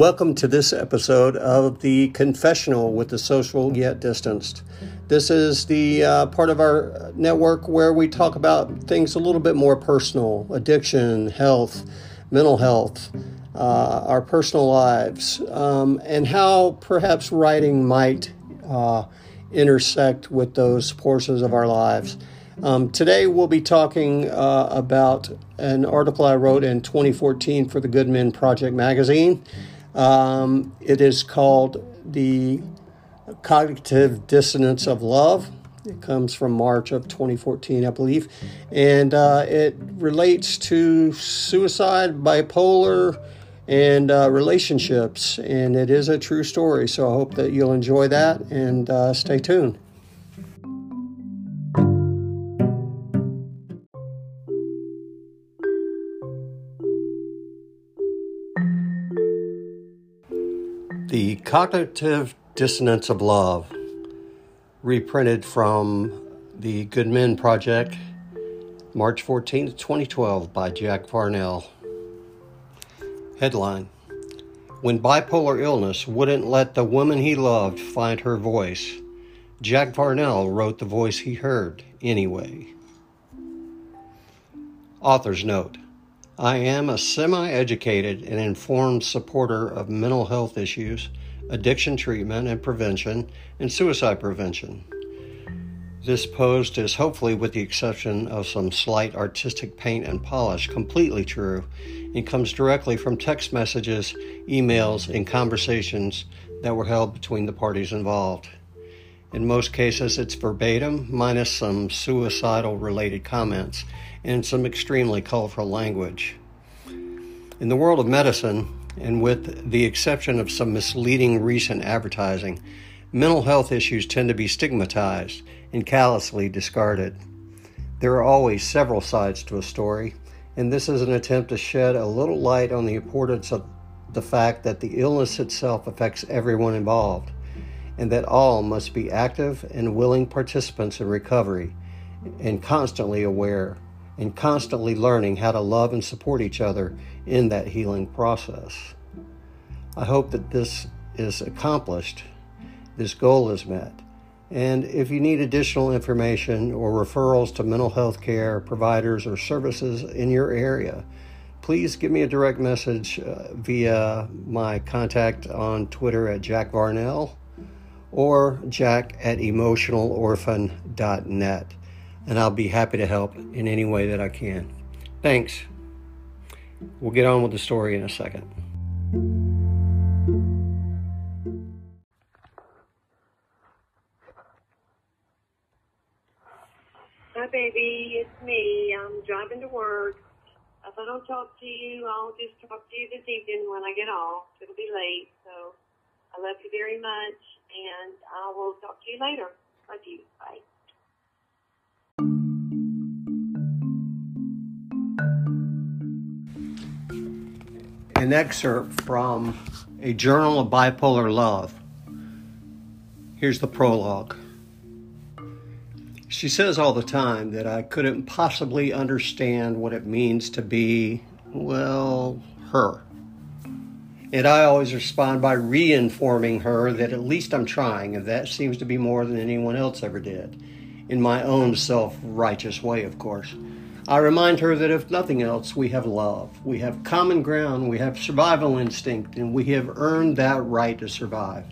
Welcome to this episode of the Confessional with the Social Yet Distanced. This is the uh, part of our network where we talk about things a little bit more personal addiction, health, mental health, uh, our personal lives, um, and how perhaps writing might uh, intersect with those portions of our lives. Um, today, we'll be talking uh, about an article I wrote in 2014 for the Good Men Project magazine. Um, it is called The Cognitive Dissonance of Love. It comes from March of 2014, I believe. And uh, it relates to suicide, bipolar, and uh, relationships. And it is a true story. So I hope that you'll enjoy that and uh, stay tuned. Cognitive Dissonance of Love, reprinted from the Good Men Project, March 14, 2012, by Jack Varnell. Headline When bipolar illness wouldn't let the woman he loved find her voice, Jack Varnell wrote the voice he heard anyway. Author's note I am a semi educated and informed supporter of mental health issues, addiction treatment and prevention, and suicide prevention. This post is hopefully, with the exception of some slight artistic paint and polish, completely true and comes directly from text messages, emails, and conversations that were held between the parties involved. In most cases, it's verbatim, minus some suicidal related comments and some extremely colorful language. In the world of medicine, and with the exception of some misleading recent advertising, mental health issues tend to be stigmatized and callously discarded. There are always several sides to a story, and this is an attempt to shed a little light on the importance of the fact that the illness itself affects everyone involved, and that all must be active and willing participants in recovery and constantly aware and constantly learning how to love and support each other in that healing process. I hope that this is accomplished, this goal is met. And if you need additional information or referrals to mental health care providers or services in your area, please give me a direct message uh, via my contact on Twitter at Jack Varnell or jack at emotionalorphan.net and I'll be happy to help in any way that I can. Thanks. We'll get on with the story in a second. Hi, baby. It's me. I'm driving to work. If I don't talk to you, I'll just talk to you this evening when I get off. It'll be late, so I love you very much, and I will talk to you later. Love you. Bye. An excerpt from a journal of bipolar love. Here's the prologue. She says all the time that I couldn't possibly understand what it means to be, well, her. And I always respond by reinforming her that at least I'm trying, and that seems to be more than anyone else ever did. In my own self righteous way, of course. I remind her that if nothing else, we have love, we have common ground, we have survival instinct, and we have earned that right to survive.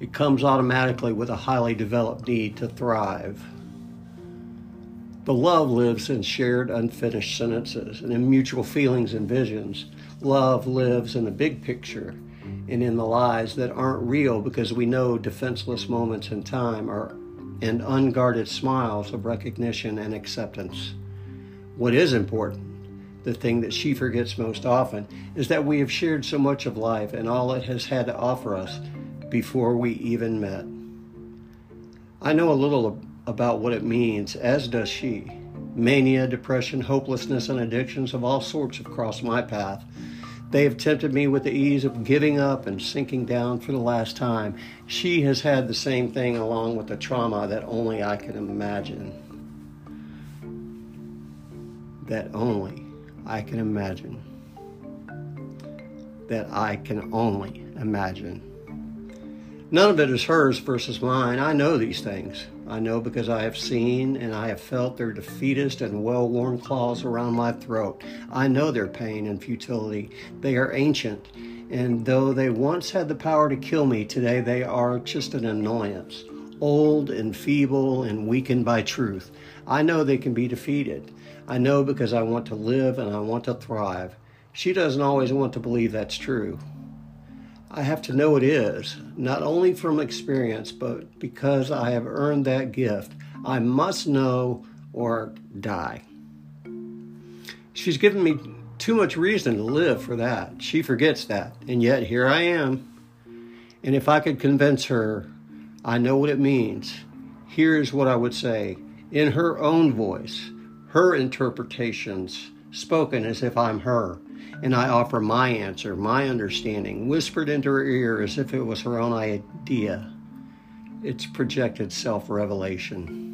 It comes automatically with a highly developed need to thrive. The love lives in shared unfinished sentences and in mutual feelings and visions. Love lives in the big picture and in the lies that aren't real because we know defenseless moments in time are and unguarded smiles of recognition and acceptance. What is important, the thing that she forgets most often, is that we have shared so much of life and all it has had to offer us before we even met. I know a little about what it means, as does she. Mania, depression, hopelessness, and addictions of all sorts have crossed my path. They have tempted me with the ease of giving up and sinking down for the last time. She has had the same thing along with the trauma that only I can imagine that only I can imagine. that I can only imagine. None of it is hers versus mine. I know these things. I know because I have seen and I have felt their defeatist and well worn claws around my throat. I know their pain and futility. They are ancient, and though they once had the power to kill me, today they are just an annoyance. Old and feeble and weakened by truth. I know they can be defeated. I know because I want to live and I want to thrive. She doesn't always want to believe that's true. I have to know it is, not only from experience, but because I have earned that gift. I must know or die. She's given me too much reason to live for that. She forgets that. And yet here I am. And if I could convince her, I know what it means. Here's what I would say in her own voice, her interpretations, spoken as if I'm her and I offer my answer, my understanding, whispered into her ear as if it was her own idea. It's projected self revelation.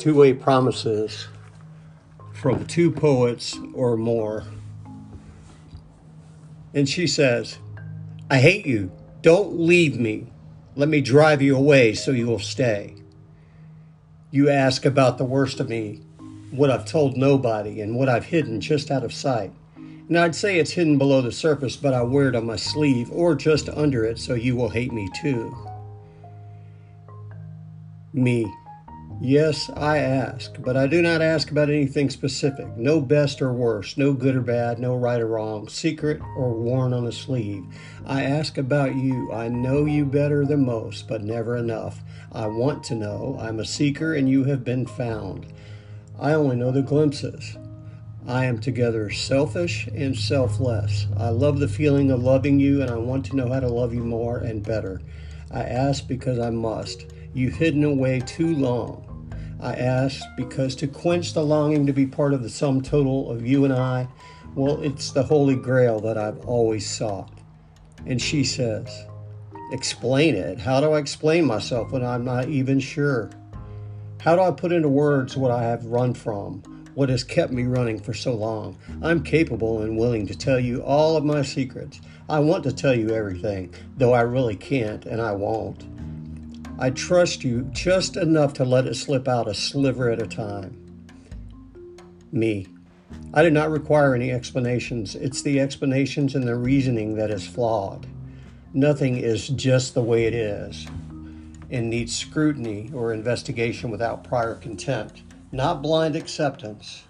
Two way promises from two poets or more. And she says, I hate you. Don't leave me. Let me drive you away so you will stay. You ask about the worst of me, what I've told nobody, and what I've hidden just out of sight. And I'd say it's hidden below the surface, but I wear it on my sleeve or just under it so you will hate me too. Me. Yes, I ask, but I do not ask about anything specific. No best or worst, no good or bad, no right or wrong, secret or worn on a sleeve. I ask about you. I know you better than most, but never enough. I want to know. I'm a seeker and you have been found. I only know the glimpses. I am together selfish and selfless. I love the feeling of loving you and I want to know how to love you more and better. I ask because I must. You've hidden away too long. I ask because to quench the longing to be part of the sum total of you and I, well, it's the holy grail that I've always sought. And she says, Explain it. How do I explain myself when I'm not even sure? How do I put into words what I have run from, what has kept me running for so long? I'm capable and willing to tell you all of my secrets. I want to tell you everything, though I really can't and I won't. I trust you just enough to let it slip out a sliver at a time. Me. I do not require any explanations. It's the explanations and the reasoning that is flawed. Nothing is just the way it is and needs scrutiny or investigation without prior contempt, not blind acceptance.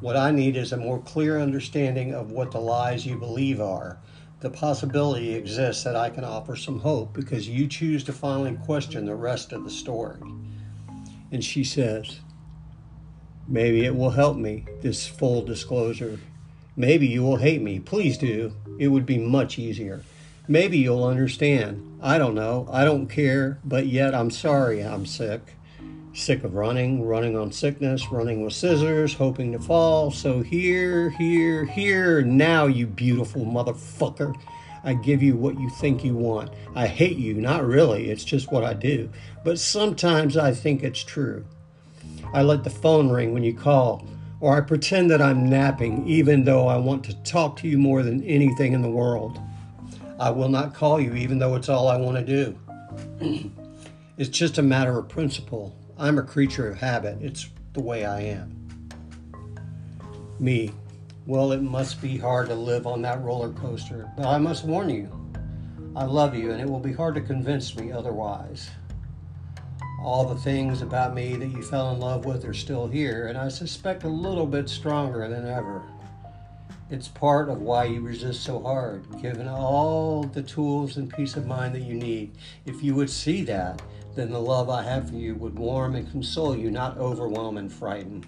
What I need is a more clear understanding of what the lies you believe are the possibility exists that I can offer some hope because you choose to finally question the rest of the story. And she says, Maybe it will help me, this full disclosure. Maybe you will hate me. Please do. It would be much easier. Maybe you'll understand. I don't know. I don't care, but yet I'm sorry I'm sick. Sick of running, running on sickness, running with scissors, hoping to fall. So here, here, here, now, you beautiful motherfucker. I give you what you think you want. I hate you, not really, it's just what I do. But sometimes I think it's true. I let the phone ring when you call, or I pretend that I'm napping, even though I want to talk to you more than anything in the world. I will not call you, even though it's all I want to do. it's just a matter of principle. I'm a creature of habit. It's the way I am. Me. Well, it must be hard to live on that roller coaster, but I must warn you. I love you, and it will be hard to convince me otherwise. All the things about me that you fell in love with are still here, and I suspect a little bit stronger than ever. It's part of why you resist so hard, given all the tools and peace of mind that you need. If you would see that, then the love I have for you would warm and console you, not overwhelm and frighten.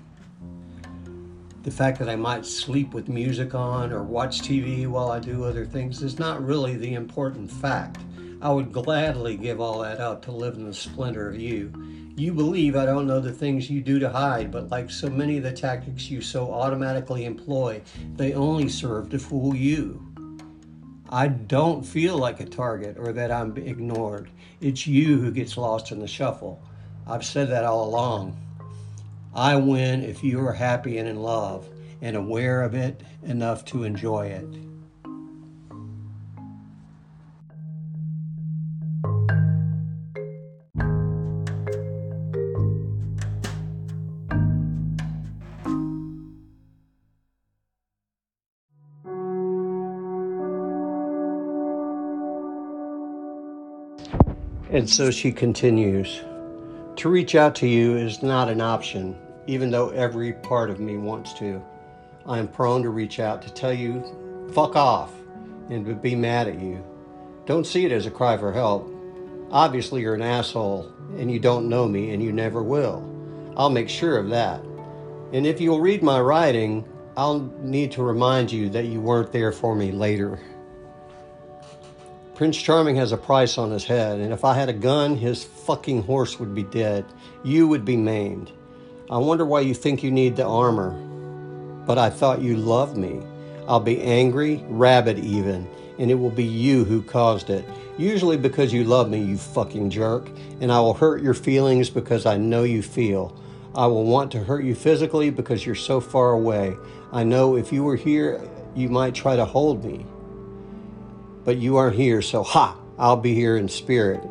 The fact that I might sleep with music on or watch TV while I do other things is not really the important fact. I would gladly give all that up to live in the splendor of you. You believe I don't know the things you do to hide, but like so many of the tactics you so automatically employ, they only serve to fool you. I don't feel like a target or that I'm ignored. It's you who gets lost in the shuffle. I've said that all along. I win if you are happy and in love and aware of it enough to enjoy it. And so she continues To reach out to you is not an option, even though every part of me wants to. I am prone to reach out to tell you, fuck off, and to be mad at you. Don't see it as a cry for help. Obviously, you're an asshole, and you don't know me, and you never will. I'll make sure of that. And if you'll read my writing, I'll need to remind you that you weren't there for me later. Prince Charming has a price on his head, and if I had a gun, his fucking horse would be dead. You would be maimed. I wonder why you think you need the armor. But I thought you loved me. I'll be angry, rabid even, and it will be you who caused it. Usually because you love me, you fucking jerk, and I will hurt your feelings because I know you feel. I will want to hurt you physically because you're so far away. I know if you were here, you might try to hold me but you aren't here, so ha, I'll be here in spirit.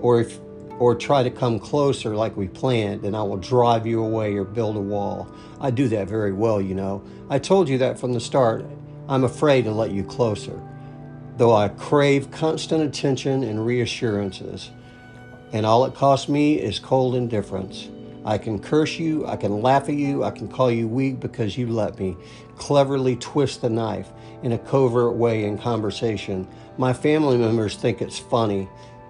Or if or try to come closer like we planned, and I will drive you away or build a wall. I do that very well, you know. I told you that from the start. I'm afraid to let you closer, though I crave constant attention and reassurances. And all it costs me is cold indifference. I can curse you, I can laugh at you, I can call you weak because you let me cleverly twist the knife in a covert way in conversation. My family members think it's funny.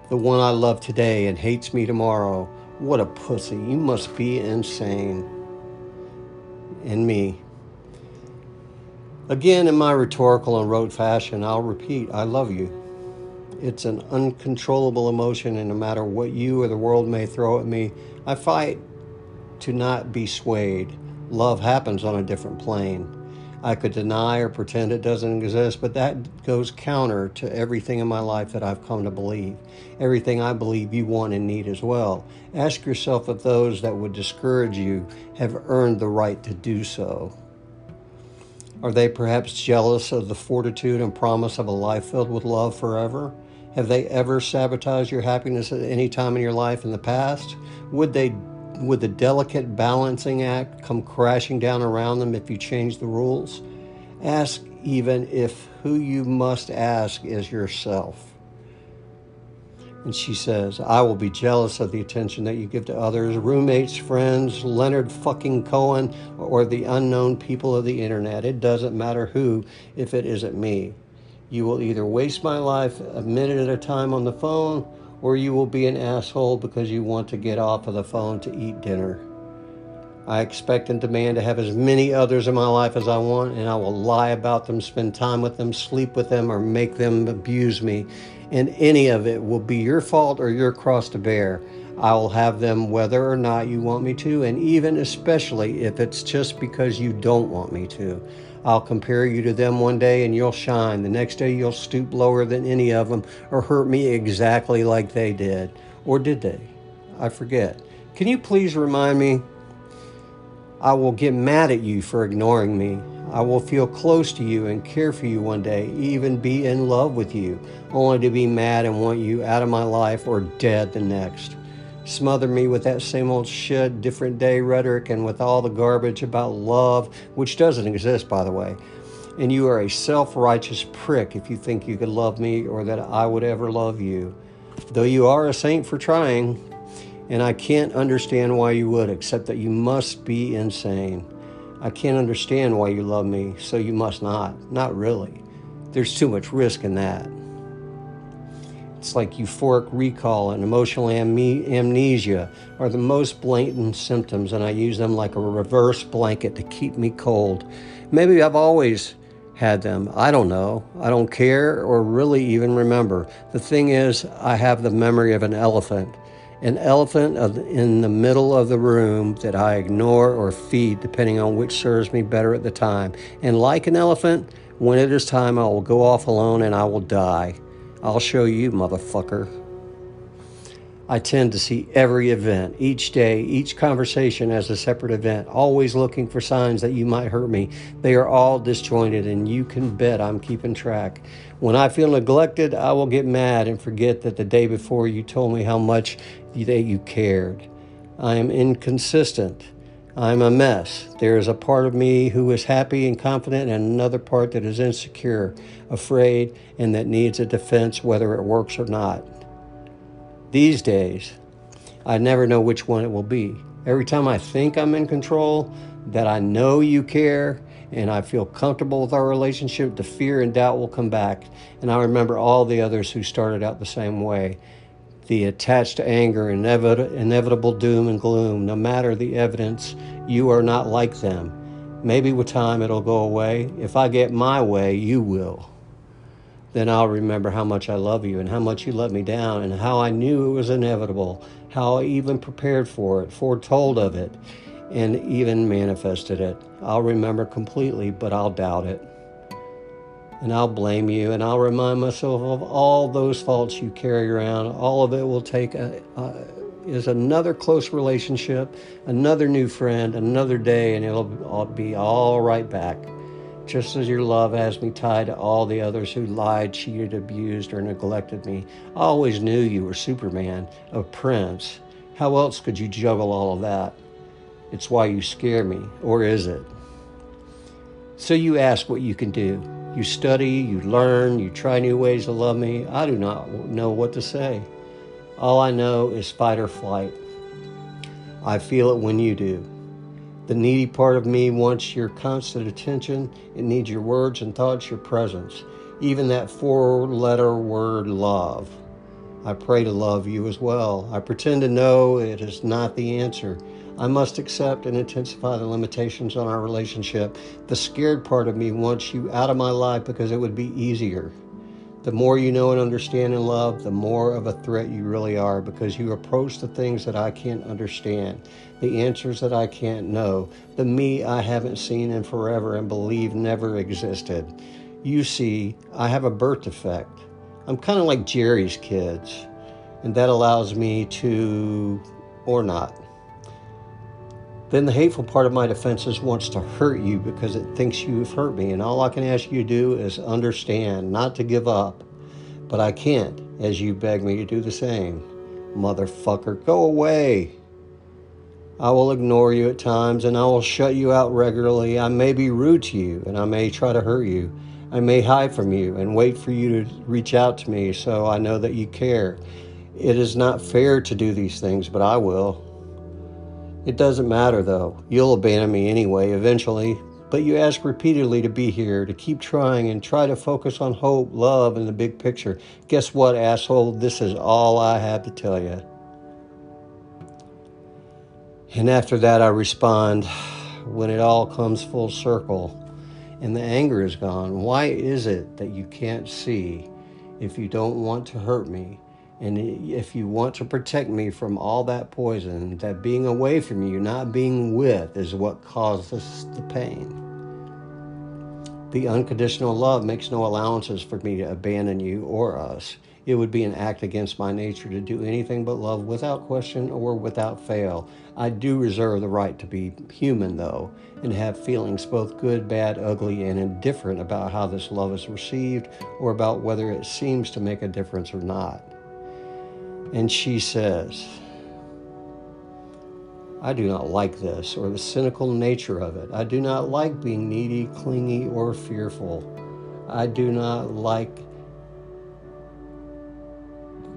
The one I love today and hates me tomorrow. What a pussy. You must be insane. And me. Again, in my rhetorical and rote fashion, I'll repeat I love you. It's an uncontrollable emotion, and no matter what you or the world may throw at me, I fight to not be swayed. Love happens on a different plane. I could deny or pretend it doesn't exist, but that goes counter to everything in my life that I've come to believe. Everything I believe you want and need as well. Ask yourself if those that would discourage you have earned the right to do so. Are they perhaps jealous of the fortitude and promise of a life filled with love forever? Have they ever sabotaged your happiness at any time in your life in the past? Would they would the delicate balancing act come crashing down around them if you change the rules? Ask even if who you must ask is yourself. And she says, I will be jealous of the attention that you give to others, roommates, friends, Leonard fucking Cohen, or the unknown people of the internet. It doesn't matter who if it isn't me. You will either waste my life a minute at a time on the phone or you will be an asshole because you want to get off of the phone to eat dinner. I expect and demand to have as many others in my life as I want, and I will lie about them, spend time with them, sleep with them, or make them abuse me. And any of it will be your fault or your cross to bear. I will have them whether or not you want me to, and even especially if it's just because you don't want me to. I'll compare you to them one day and you'll shine. The next day you'll stoop lower than any of them or hurt me exactly like they did. Or did they? I forget. Can you please remind me? I will get mad at you for ignoring me. I will feel close to you and care for you one day, even be in love with you, only to be mad and want you out of my life or dead the next smother me with that same old shit, different day rhetoric, and with all the garbage about love, which doesn't exist, by the way. And you are a self righteous prick if you think you could love me or that I would ever love you. Though you are a saint for trying, and I can't understand why you would, except that you must be insane. I can't understand why you love me, so you must not. Not really. There's too much risk in that. It's like euphoric recall and emotional am- amnesia are the most blatant symptoms, and I use them like a reverse blanket to keep me cold. Maybe I've always had them. I don't know. I don't care or really even remember. The thing is, I have the memory of an elephant. An elephant in the middle of the room that I ignore or feed depending on which serves me better at the time. And like an elephant, when it is time, I will go off alone and I will die. I'll show you, motherfucker. I tend to see every event, each day, each conversation as a separate event, always looking for signs that you might hurt me. They are all disjointed, and you can bet I'm keeping track. When I feel neglected, I will get mad and forget that the day before you told me how much that you cared. I am inconsistent. I'm a mess. There is a part of me who is happy and confident, and another part that is insecure, afraid, and that needs a defense whether it works or not. These days, I never know which one it will be. Every time I think I'm in control, that I know you care, and I feel comfortable with our relationship, the fear and doubt will come back. And I remember all the others who started out the same way. The attached anger, inevit- inevitable doom and gloom, no matter the evidence, you are not like them. Maybe with time it'll go away. If I get my way, you will then I'll remember how much I love you and how much you let me down and how I knew it was inevitable, how I even prepared for it, foretold of it, and even manifested it. I'll remember completely, but I'll doubt it. And I'll blame you and I'll remind myself of all those faults you carry around. All of it will take a, is another close relationship, another new friend, another day, and it'll, it'll be all right back just as your love has me tied to all the others who lied, cheated, abused, or neglected me. I always knew you were Superman, a prince. How else could you juggle all of that? It's why you scare me, or is it? So you ask what you can do. You study, you learn, you try new ways to love me. I do not know what to say. All I know is fight or flight. I feel it when you do. The needy part of me wants your constant attention. It needs your words and thoughts, your presence, even that four letter word love. I pray to love you as well. I pretend to know it is not the answer. I must accept and intensify the limitations on our relationship. The scared part of me wants you out of my life because it would be easier. The more you know and understand and love, the more of a threat you really are because you approach the things that I can't understand, the answers that I can't know, the me I haven't seen in forever and believe never existed. You see, I have a birth defect. I'm kind of like Jerry's kids, and that allows me to, or not. Then the hateful part of my defenses wants to hurt you because it thinks you've hurt me. And all I can ask you to do is understand, not to give up. But I can't, as you beg me to do the same. Motherfucker, go away. I will ignore you at times and I will shut you out regularly. I may be rude to you and I may try to hurt you. I may hide from you and wait for you to reach out to me so I know that you care. It is not fair to do these things, but I will. It doesn't matter though. You'll abandon me anyway, eventually. But you ask repeatedly to be here, to keep trying and try to focus on hope, love, and the big picture. Guess what, asshole? This is all I have to tell you. And after that, I respond when it all comes full circle and the anger is gone. Why is it that you can't see if you don't want to hurt me? And if you want to protect me from all that poison, that being away from you, not being with, is what causes the pain. The unconditional love makes no allowances for me to abandon you or us. It would be an act against my nature to do anything but love without question or without fail. I do reserve the right to be human, though, and have feelings both good, bad, ugly, and indifferent about how this love is received or about whether it seems to make a difference or not. And she says, I do not like this or the cynical nature of it. I do not like being needy, clingy, or fearful. I do not like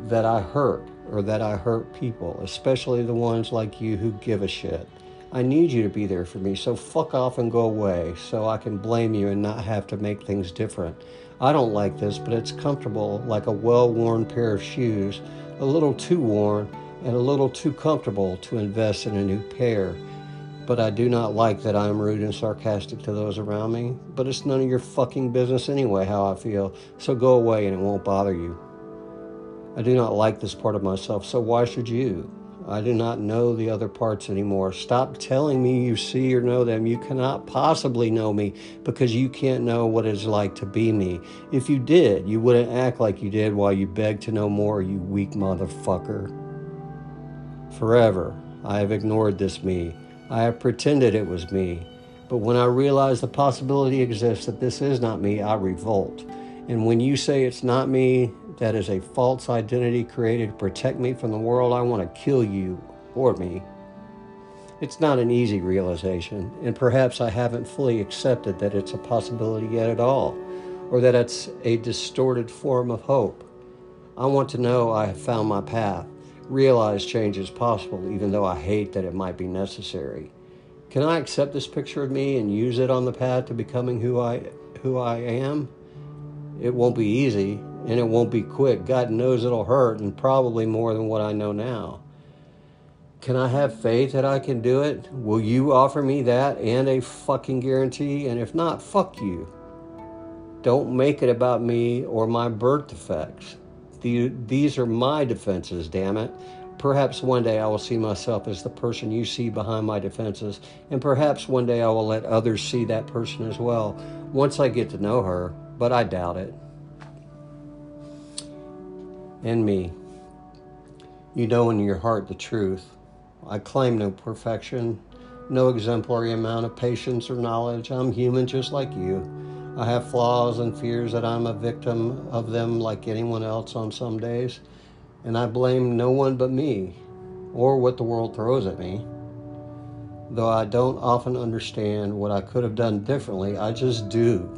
that I hurt or that I hurt people, especially the ones like you who give a shit. I need you to be there for me, so fuck off and go away so I can blame you and not have to make things different. I don't like this, but it's comfortable like a well worn pair of shoes a little too worn and a little too comfortable to invest in a new pair. but I do not like that I am rude and sarcastic to those around me. But it's none of your fucking business anyway how I feel, so go away and it won't bother you. I do not like this part of myself, so why should you? I do not know the other parts anymore. Stop telling me you see or know them. You cannot possibly know me because you can't know what it is like to be me. If you did, you wouldn't act like you did while you beg to know more, you weak motherfucker. Forever, I have ignored this me. I have pretended it was me. But when I realize the possibility exists that this is not me, I revolt. And when you say it's not me, that is a false identity created to protect me from the world, I want to kill you or me. It's not an easy realization, and perhaps I haven't fully accepted that it's a possibility yet at all, or that it's a distorted form of hope. I want to know I have found my path, realize change is possible, even though I hate that it might be necessary. Can I accept this picture of me and use it on the path to becoming who I who I am? It won't be easy, and it won't be quick. God knows it'll hurt, and probably more than what I know now. Can I have faith that I can do it? Will you offer me that and a fucking guarantee? And if not, fuck you. Don't make it about me or my birth defects. These are my defenses, damn it. Perhaps one day I will see myself as the person you see behind my defenses, and perhaps one day I will let others see that person as well once I get to know her, but I doubt it and me. You know in your heart the truth. I claim no perfection, no exemplary amount of patience or knowledge. I'm human just like you. I have flaws and fears that I'm a victim of them like anyone else on some days. And I blame no one but me or what the world throws at me. Though I don't often understand what I could have done differently, I just do.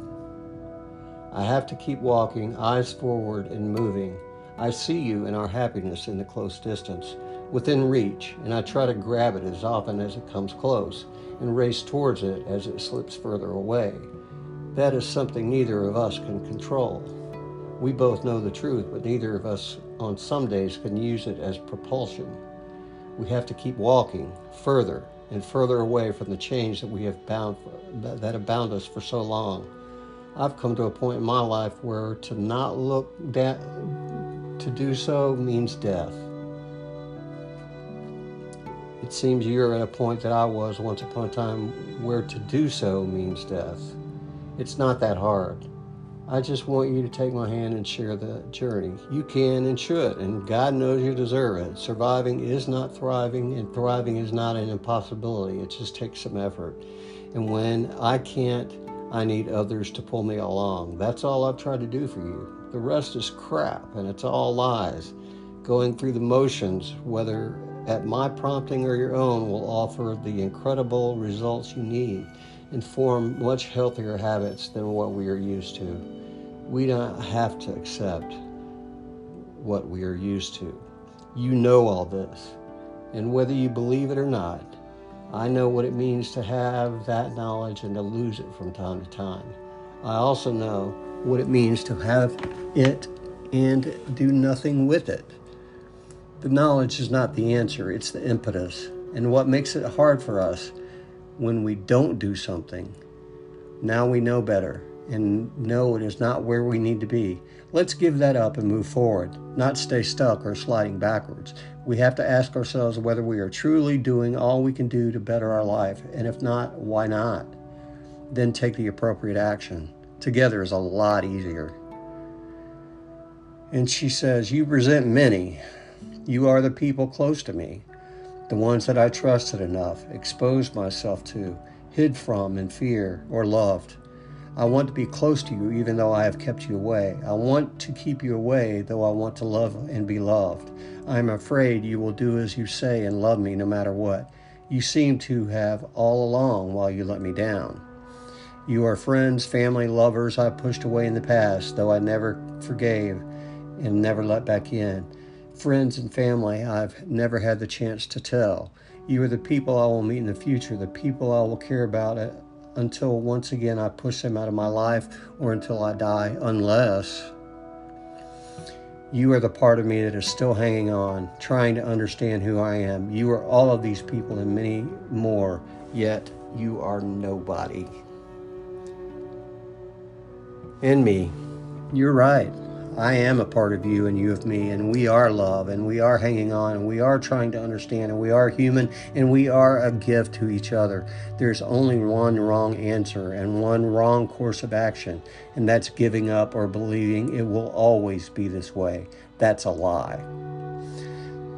I have to keep walking, eyes forward, and moving. I see you and our happiness in the close distance, within reach, and I try to grab it as often as it comes close and race towards it as it slips further away. That is something neither of us can control. We both know the truth, but neither of us on some days can use it as propulsion. We have to keep walking further and further away from the change that we have bound that have bound us for so long. I've come to a point in my life where to not look down to do so means death. It seems you're at a point that I was once upon a time where to do so means death. It's not that hard. I just want you to take my hand and share the journey. You can and should, and God knows you deserve it. Surviving is not thriving, and thriving is not an impossibility. It just takes some effort. And when I can't, I need others to pull me along. That's all I've tried to do for you. The rest is crap and it's all lies. Going through the motions, whether at my prompting or your own, will offer the incredible results you need and form much healthier habits than what we are used to. We don't have to accept what we are used to. You know all this. And whether you believe it or not, I know what it means to have that knowledge and to lose it from time to time. I also know what it means to have it and do nothing with it. The knowledge is not the answer, it's the impetus. And what makes it hard for us when we don't do something. Now we know better and know it is not where we need to be. Let's give that up and move forward, not stay stuck or sliding backwards. We have to ask ourselves whether we are truly doing all we can do to better our life, and if not, why not? Then take the appropriate action together is a lot easier. And she says, You present many. You are the people close to me, the ones that I trusted enough, exposed myself to, hid from in fear, or loved. I want to be close to you even though I have kept you away. I want to keep you away though I want to love and be loved. I am afraid you will do as you say and love me no matter what. You seem to have all along while you let me down. You are friends, family, lovers I pushed away in the past, though I never forgave and never let back in. Friends and family I've never had the chance to tell. You are the people I will meet in the future, the people I will care about uh, until once again I push them out of my life or until I die, unless You are the part of me that is still hanging on, trying to understand who I am. You are all of these people and many more, yet you are nobody. In me, you're right. I am a part of you and you of me, and we are love, and we are hanging on, and we are trying to understand, and we are human, and we are a gift to each other. There's only one wrong answer and one wrong course of action, and that's giving up or believing it will always be this way. That's a lie.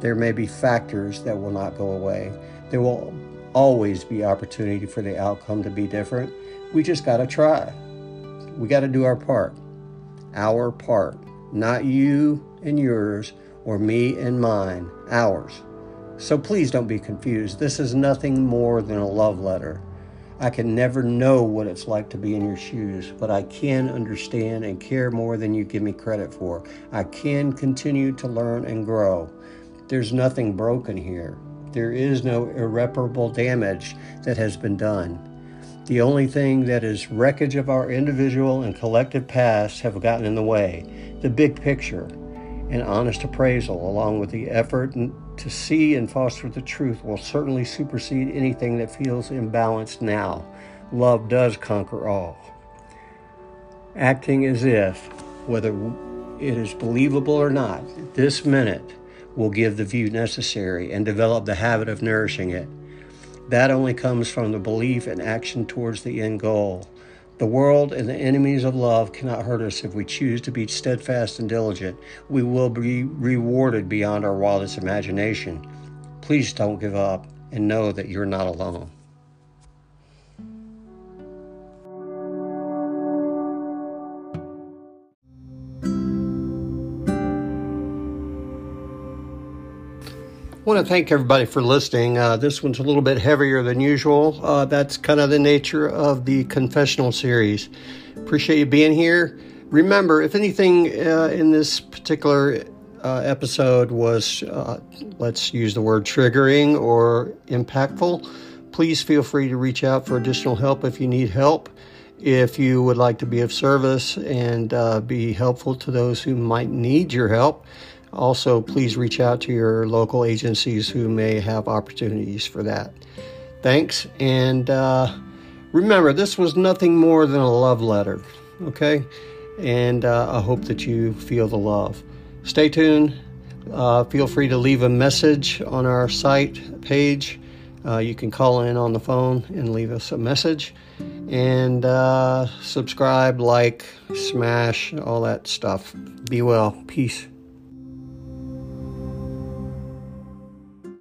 There may be factors that will not go away. There will always be opportunity for the outcome to be different. We just got to try. We got to do our part. Our part not you and yours or me and mine, ours. So please don't be confused. This is nothing more than a love letter. I can never know what it's like to be in your shoes, but I can understand and care more than you give me credit for. I can continue to learn and grow. There's nothing broken here. There is no irreparable damage that has been done. The only thing that is wreckage of our individual and collective past have gotten in the way. The big picture and honest appraisal, along with the effort to see and foster the truth, will certainly supersede anything that feels imbalanced now. Love does conquer all. Acting as if, whether it is believable or not, this minute will give the view necessary and develop the habit of nourishing it. That only comes from the belief and action towards the end goal. The world and the enemies of love cannot hurt us if we choose to be steadfast and diligent. We will be rewarded beyond our wildest imagination. Please don't give up and know that you're not alone. I want to thank everybody for listening. Uh, this one's a little bit heavier than usual. Uh, that's kind of the nature of the confessional series. Appreciate you being here. Remember, if anything uh, in this particular uh, episode was, uh, let's use the word triggering or impactful, please feel free to reach out for additional help if you need help. If you would like to be of service and uh, be helpful to those who might need your help, also, please reach out to your local agencies who may have opportunities for that. Thanks, and uh, remember, this was nothing more than a love letter, okay? And uh, I hope that you feel the love. Stay tuned. Uh, feel free to leave a message on our site page. Uh, you can call in on the phone and leave us a message. And uh, subscribe, like, smash, all that stuff. Be well. Peace.